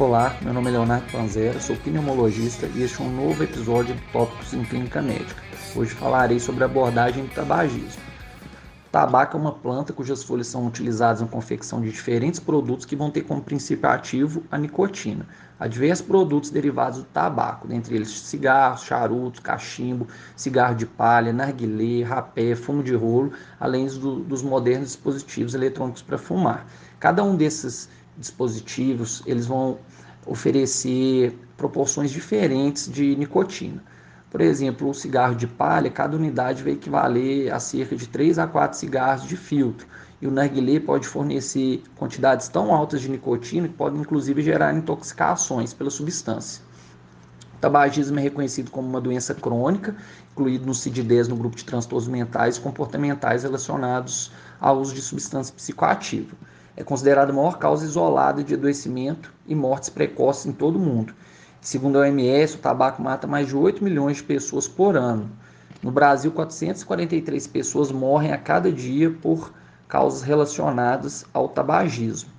Olá, meu nome é Leonardo Panzera, sou pneumologista e este é um novo episódio do Tópicos em Clínica Médica. Hoje falarei sobre a abordagem do tabagismo. Tabaco é uma planta cujas folhas são utilizadas na confecção de diferentes produtos que vão ter como princípio ativo a nicotina. Há diversos produtos derivados do tabaco, dentre eles cigarros, charutos, cachimbo, cigarro de palha, narguilé, rapé, fumo de rolo, além do, dos modernos dispositivos eletrônicos para fumar. Cada um desses dispositivos, eles vão oferecer proporções diferentes de nicotina. Por exemplo, o cigarro de palha, cada unidade vai equivaler a cerca de 3 a 4 cigarros de filtro. E o narguilé pode fornecer quantidades tão altas de nicotina que podem inclusive gerar intoxicações pela substância. O tabagismo é reconhecido como uma doença crônica, incluído no CID-10 no grupo de transtornos mentais e comportamentais relacionados ao uso de substância psicoativa é considerada a maior causa isolada de adoecimento e mortes precoces em todo o mundo. Segundo a OMS, o tabaco mata mais de 8 milhões de pessoas por ano. No Brasil, 443 pessoas morrem a cada dia por causas relacionadas ao tabagismo.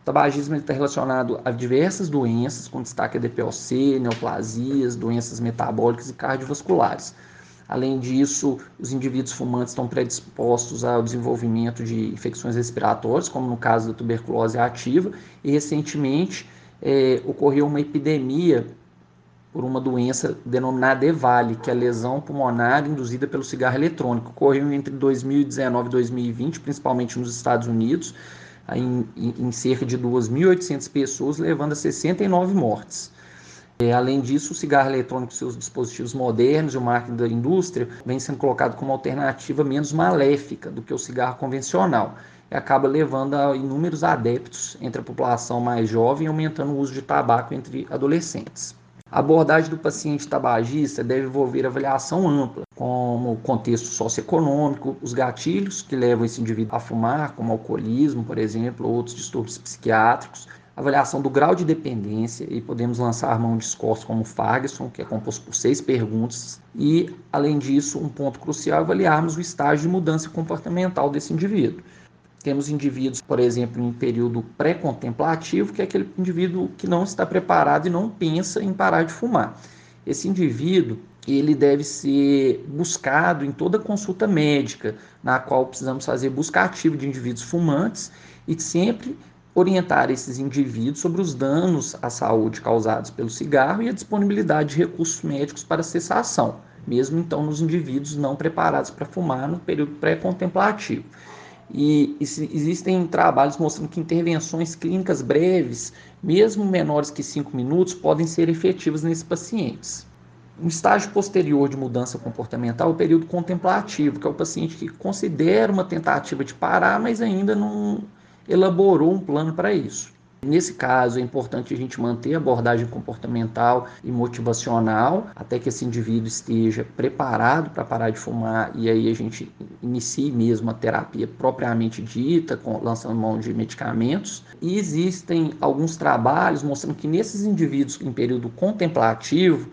O tabagismo está relacionado a diversas doenças, com destaque a DPOC, neoplasias, doenças metabólicas e cardiovasculares. Além disso, os indivíduos fumantes estão predispostos ao desenvolvimento de infecções respiratórias, como no caso da tuberculose ativa, e recentemente é, ocorreu uma epidemia por uma doença denominada EVALE, que é a lesão pulmonar induzida pelo cigarro eletrônico. Ocorreu entre 2019 e 2020, principalmente nos Estados Unidos, em, em cerca de 2.800 pessoas, levando a 69 mortes. Além disso, o cigarro eletrônico e seus dispositivos modernos e o marketing da indústria vem sendo colocado como alternativa menos maléfica do que o cigarro convencional e acaba levando a inúmeros adeptos entre a população mais jovem, aumentando o uso de tabaco entre adolescentes. A abordagem do paciente tabagista deve envolver avaliação ampla, como o contexto socioeconômico, os gatilhos que levam esse indivíduo a fumar, como alcoolismo, por exemplo, ou outros distúrbios psiquiátricos, avaliação do grau de dependência e podemos lançar mão de scores como o Ferguson, que é composto por seis perguntas, e, além disso, um ponto crucial é avaliarmos o estágio de mudança comportamental desse indivíduo. Temos indivíduos, por exemplo, em período pré-contemplativo, que é aquele indivíduo que não está preparado e não pensa em parar de fumar. Esse indivíduo, ele deve ser buscado em toda consulta médica, na qual precisamos fazer busca ativa de indivíduos fumantes e sempre orientar esses indivíduos sobre os danos à saúde causados pelo cigarro e a disponibilidade de recursos médicos para cessação, mesmo então nos indivíduos não preparados para fumar no período pré-contemplativo. E, existem trabalhos mostrando que intervenções clínicas breves, mesmo menores que 5 minutos, podem ser efetivas nesses pacientes. Um estágio posterior de mudança comportamental é o período contemplativo, que é o paciente que considera uma tentativa de parar, mas ainda não, elaborou um plano para isso. Nesse caso, é importante a gente manter a abordagem comportamental e motivacional até que esse indivíduo esteja preparado para parar de fumar e aí a gente inicie mesmo a terapia propriamente dita, com, lançando mão de medicamentos. E existem alguns trabalhos mostrando que nesses indivíduos em período contemplativo,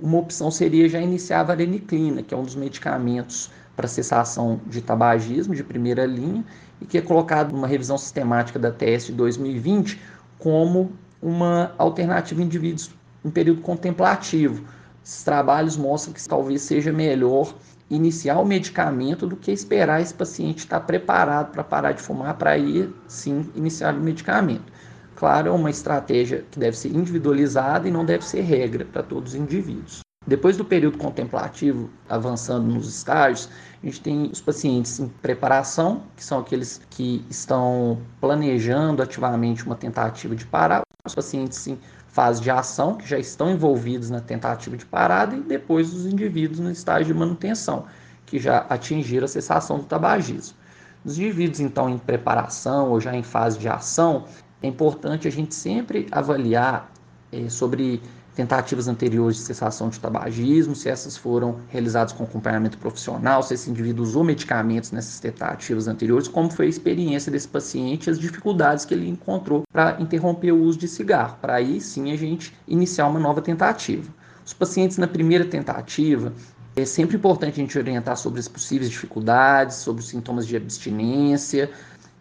uma opção seria já iniciar a vareniclina, que é um dos medicamentos para cessação de tabagismo de primeira linha e que é colocado numa revisão sistemática da TS de 2020 como uma alternativa em indivíduos em período contemplativo. Esses trabalhos mostram que talvez seja melhor iniciar o medicamento do que esperar esse paciente estar preparado para parar de fumar para aí sim iniciar o medicamento. Claro, é uma estratégia que deve ser individualizada e não deve ser regra para todos os indivíduos. Depois do período contemplativo, avançando nos estágios, a gente tem os pacientes em preparação, que são aqueles que estão planejando ativamente uma tentativa de parar, os pacientes em fase de ação, que já estão envolvidos na tentativa de parada, e depois os indivíduos no estágio de manutenção, que já atingiram a cessação do tabagismo. Os indivíduos, então, em preparação ou já em fase de ação, é importante a gente sempre avaliar é, sobre tentativas anteriores de cessação de tabagismo, se essas foram realizadas com acompanhamento profissional, se esse indivíduo usou medicamentos nessas tentativas anteriores, como foi a experiência desse paciente, as dificuldades que ele encontrou para interromper o uso de cigarro, para aí sim a gente iniciar uma nova tentativa. Os pacientes na primeira tentativa, é sempre importante a gente orientar sobre as possíveis dificuldades, sobre os sintomas de abstinência,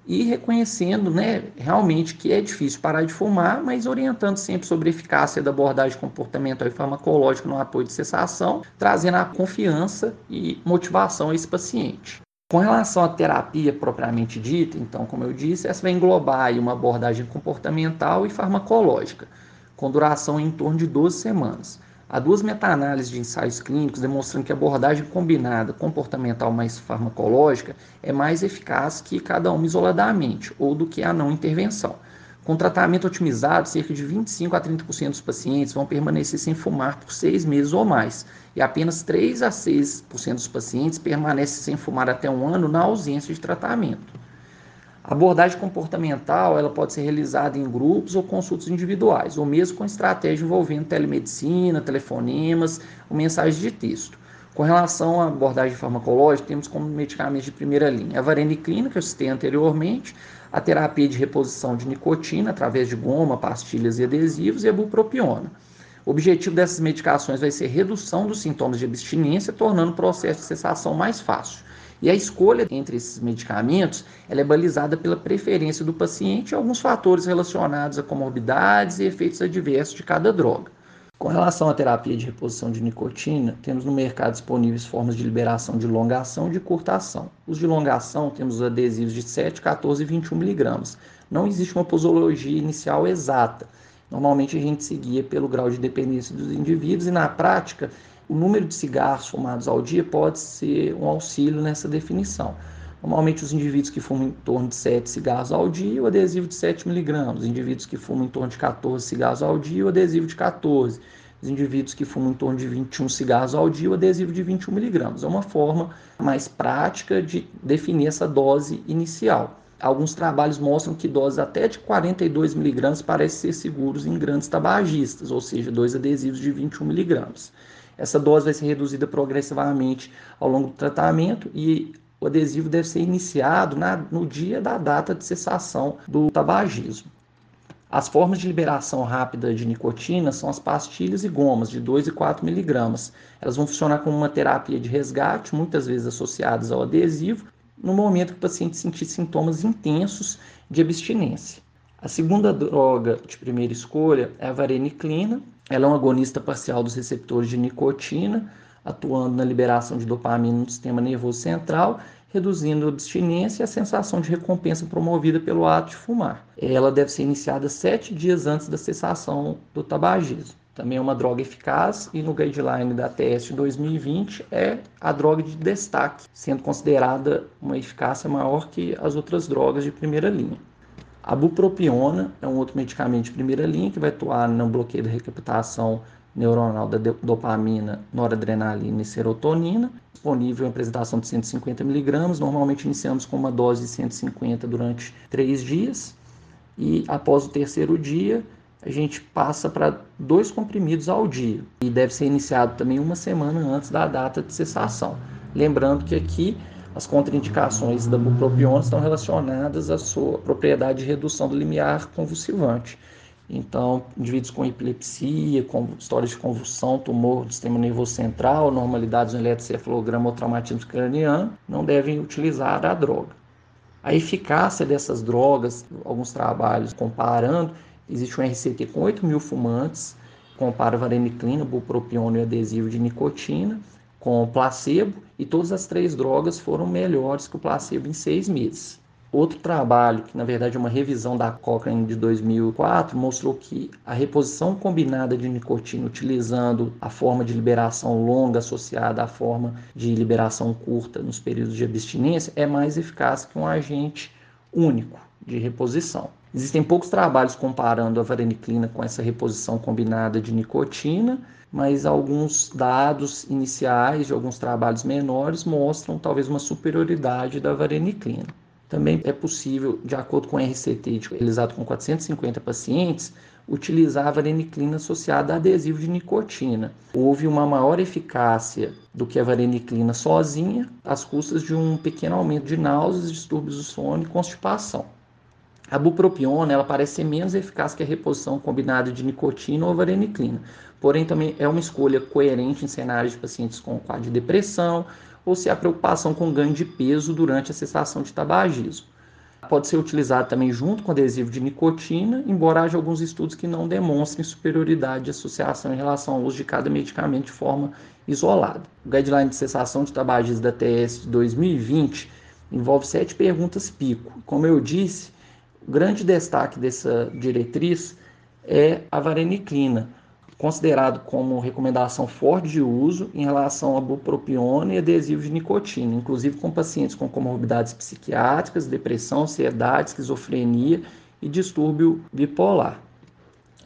e reconhecendo né, realmente que é difícil parar de fumar, mas orientando sempre sobre a eficácia da abordagem comportamental e farmacológica no apoio de cessação, trazendo a confiança e motivação a esse paciente. Com relação à terapia propriamente dita, então, como eu disse, essa vai englobar uma abordagem comportamental e farmacológica, com duração em torno de 12 semanas. Há duas meta-análises de ensaios clínicos demonstrando que a abordagem combinada comportamental mais farmacológica é mais eficaz que cada uma isoladamente, ou do que a não intervenção. Com tratamento otimizado, cerca de 25 a 30% dos pacientes vão permanecer sem fumar por seis meses ou mais, e apenas 3 a 6% dos pacientes permanecem sem fumar até um ano na ausência de tratamento. A abordagem comportamental ela pode ser realizada em grupos ou consultas individuais, ou mesmo com estratégia envolvendo telemedicina, telefonemas ou mensagens de texto. Com relação à abordagem farmacológica, temos como medicamentos de primeira linha a vareniclina, que eu citei anteriormente, a terapia de reposição de nicotina através de goma, pastilhas e adesivos e a bupropiona. O objetivo dessas medicações vai ser redução dos sintomas de abstinência, tornando o processo de cessação mais fácil. E a escolha entre esses medicamentos ela é balizada pela preferência do paciente e alguns fatores relacionados a comorbidades e efeitos adversos de cada droga. Com relação à terapia de reposição de nicotina, temos no mercado disponíveis formas de liberação de longa ação e de curta ação. Os de longa ação temos os adesivos de 7, 14 e 21 miligramas. Não existe uma posologia inicial exata. Normalmente a gente seguia pelo grau de dependência dos indivíduos e na prática o número de cigarros fumados ao dia pode ser um auxílio nessa definição. Normalmente, os indivíduos que fumam em torno de 7 cigarros ao dia, o adesivo de 7 miligramas. Os indivíduos que fumam em torno de 14 cigarros ao dia, o adesivo de 14. Os indivíduos que fumam em torno de 21 cigarros ao dia, o adesivo de 21 miligramas. É uma forma mais prática de definir essa dose inicial. Alguns trabalhos mostram que doses até de 42 miligramas parecem ser seguros em grandes tabagistas, ou seja, dois adesivos de 21 miligramas. Essa dose vai ser reduzida progressivamente ao longo do tratamento e o adesivo deve ser iniciado na, no dia da data de cessação do tabagismo. As formas de liberação rápida de nicotina são as pastilhas e gomas de 2 e 4 miligramas. Elas vão funcionar como uma terapia de resgate, muitas vezes associadas ao adesivo, no momento que o paciente sentir sintomas intensos de abstinência. A segunda droga de primeira escolha é a vareniclina, ela é um agonista parcial dos receptores de nicotina, atuando na liberação de dopamina no sistema nervoso central, reduzindo a abstinência e a sensação de recompensa promovida pelo ato de fumar. Ela deve ser iniciada sete dias antes da cessação do tabagismo. Também é uma droga eficaz e no guideline da TS 2020 é a droga de destaque, sendo considerada uma eficácia maior que as outras drogas de primeira linha. A bupropiona é um outro medicamento de primeira linha que vai atuar no bloqueio da recaptação neuronal da dopamina, noradrenalina e serotonina, disponível em apresentação de 150 mg. Normalmente iniciamos com uma dose de 150 durante três dias e após o terceiro dia a gente passa para dois comprimidos ao dia e deve ser iniciado também uma semana antes da data de cessação. Lembrando que aqui as contraindicações da bupropiona estão relacionadas à sua propriedade de redução do limiar convulsivante. Então, indivíduos com epilepsia, com histórias de convulsão, tumor do sistema nervoso central, normalidades no eletrocefalograma ou traumatismo craniano, não devem utilizar a droga. A eficácia dessas drogas, alguns trabalhos comparando, existe um RCT com 8 mil fumantes, compara vareniclina, bupropiona e adesivo de nicotina, com placebo e todas as três drogas foram melhores que o placebo em seis meses. Outro trabalho, que na verdade é uma revisão da Cochrane de 2004, mostrou que a reposição combinada de nicotina utilizando a forma de liberação longa associada à forma de liberação curta nos períodos de abstinência é mais eficaz que um agente único de reposição. Existem poucos trabalhos comparando a vareniclina com essa reposição combinada de nicotina, mas alguns dados iniciais de alguns trabalhos menores mostram talvez uma superioridade da vareniclina. Também é possível, de acordo com o RCT realizado com 450 pacientes, utilizar a vareniclina associada a adesivo de nicotina. Houve uma maior eficácia do que a vareniclina sozinha, às custas de um pequeno aumento de náuseas, distúrbios do sono e constipação. A bupropiona ela parece ser menos eficaz que a reposição combinada de nicotina ou vareniclina, porém também é uma escolha coerente em cenários de pacientes com quadro de depressão ou se há preocupação com ganho de peso durante a cessação de tabagismo. Pode ser utilizado também junto com adesivo de nicotina, embora haja alguns estudos que não demonstrem superioridade de associação em relação ao uso de cada medicamento de forma isolada. O guideline de cessação de tabagismo da TS de 2020 envolve sete perguntas pico. Como eu disse, o grande destaque dessa diretriz é a vareniclina, considerado como recomendação forte de uso em relação a bupropiona e adesivo de nicotina, inclusive com pacientes com comorbidades psiquiátricas, depressão, ansiedade, esquizofrenia e distúrbio bipolar.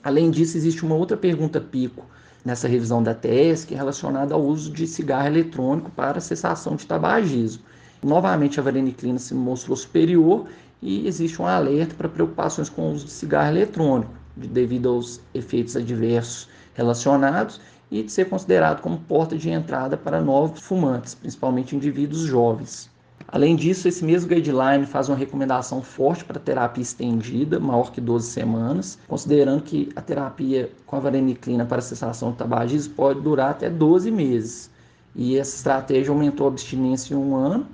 Além disso, existe uma outra pergunta pico nessa revisão da é relacionada ao uso de cigarro eletrônico para cessação de tabagismo. Novamente, a vareniclina se mostrou superior e existe um alerta para preocupações com o uso de cigarro eletrônico, devido aos efeitos adversos relacionados e de ser considerado como porta de entrada para novos fumantes, principalmente indivíduos jovens. Além disso, esse mesmo guideline faz uma recomendação forte para terapia estendida, maior que 12 semanas, considerando que a terapia com a vareniclina para cessação de tabagismo pode durar até 12 meses. E essa estratégia aumentou a abstinência em um ano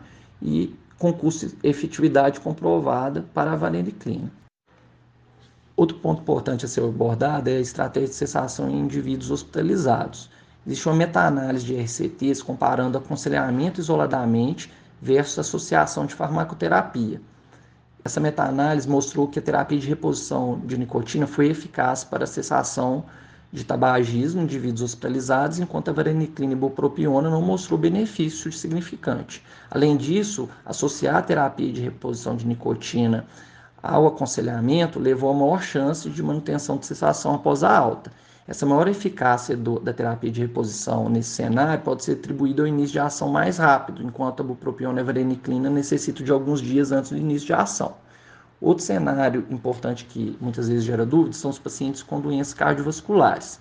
e com custo efetividade comprovada para a vareniclina. Outro ponto importante a ser abordado é a estratégia de cessação em indivíduos hospitalizados. Existe uma meta-análise de RCTs comparando aconselhamento isoladamente versus associação de farmacoterapia. Essa meta-análise mostrou que a terapia de reposição de nicotina foi eficaz para a cessação de tabagismo em indivíduos hospitalizados, enquanto a vareniclina e bupropiona não mostrou benefício significante. Além disso, associar a terapia de reposição de nicotina ao aconselhamento levou a maior chance de manutenção de cessação após a alta. Essa maior eficácia do, da terapia de reposição nesse cenário pode ser atribuída ao início de ação mais rápido, enquanto a bupropiona e a vareniclina necessitam de alguns dias antes do início de ação. Outro cenário importante que muitas vezes gera dúvidas são os pacientes com doenças cardiovasculares.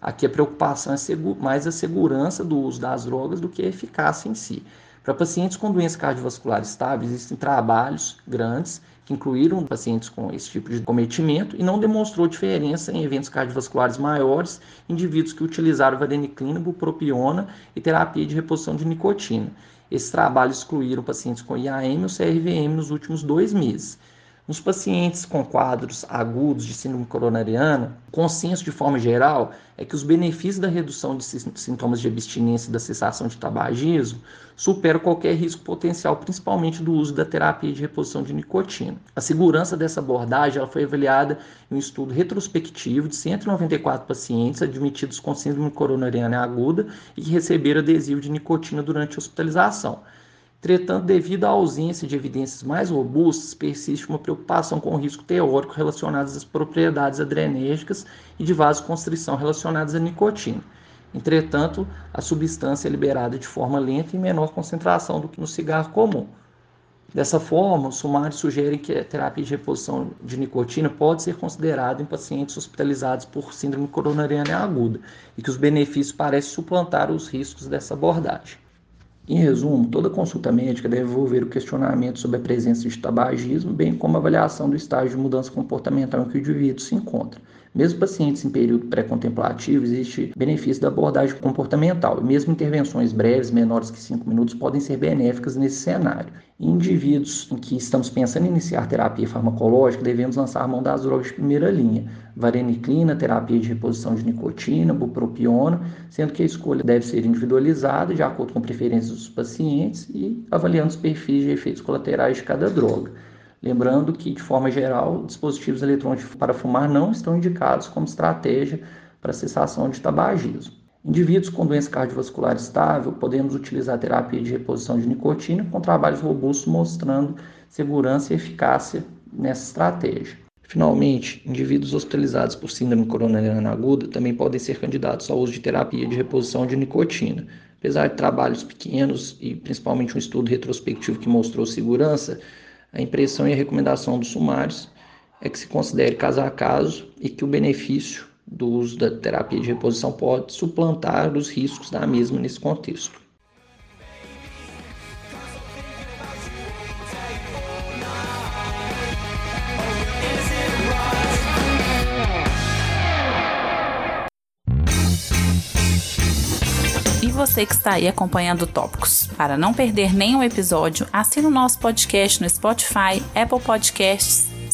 Aqui a preocupação é mais a segurança do uso das drogas do que a eficácia em si. Para pacientes com doenças cardiovasculares estáveis, existem trabalhos grandes que incluíram pacientes com esse tipo de cometimento e não demonstrou diferença em eventos cardiovasculares maiores indivíduos que utilizaram vareniclina, bupropiona e terapia de reposição de nicotina. Esses trabalhos excluíram pacientes com IAM ou CRVM nos últimos dois meses. Nos pacientes com quadros agudos de síndrome coronariana, o consenso de forma geral é que os benefícios da redução de sintomas de abstinência e da cessação de tabagismo superam qualquer risco potencial, principalmente do uso da terapia de reposição de nicotina. A segurança dessa abordagem ela foi avaliada em um estudo retrospectivo de 194 pacientes admitidos com síndrome coronariana aguda e que receberam adesivo de nicotina durante a hospitalização. Entretanto, devido à ausência de evidências mais robustas, persiste uma preocupação com o risco teórico relacionado às propriedades adrenérgicas e de vasoconstrição relacionadas à nicotina. Entretanto, a substância é liberada de forma lenta e em menor concentração do que no cigarro comum. Dessa forma, os sumários sugerem que a terapia de reposição de nicotina pode ser considerada em pacientes hospitalizados por síndrome coronariana aguda e que os benefícios parecem suplantar os riscos dessa abordagem. Em resumo, toda consulta médica deve envolver o questionamento sobre a presença de tabagismo, bem como a avaliação do estágio de mudança comportamental em que o indivíduo se encontra. Mesmo pacientes em período pré-contemplativo, existe benefício da abordagem comportamental, mesmo intervenções breves, menores que 5 minutos, podem ser benéficas nesse cenário. Em indivíduos em que estamos pensando em iniciar terapia farmacológica, devemos lançar mão das drogas de primeira linha, vareniclina, terapia de reposição de nicotina, bupropiona, sendo que a escolha deve ser individualizada de acordo com preferências dos pacientes e avaliando os perfis de efeitos colaterais de cada droga. Lembrando que, de forma geral, dispositivos eletrônicos para fumar não estão indicados como estratégia para cessação de tabagismo. Indivíduos com doença cardiovascular estável, podemos utilizar terapia de reposição de nicotina com trabalhos robustos mostrando segurança e eficácia nessa estratégia. Finalmente, indivíduos hospitalizados por síndrome coronariana aguda também podem ser candidatos ao uso de terapia de reposição de nicotina. Apesar de trabalhos pequenos e principalmente um estudo retrospectivo que mostrou segurança, a impressão e a recomendação dos sumários é que se considere caso a caso e que o benefício do uso da terapia de reposição pode suplantar os riscos da mesma nesse contexto. Você que está aí acompanhando Tópicos. Para não perder nenhum episódio, assine o nosso podcast no Spotify, Apple Podcasts,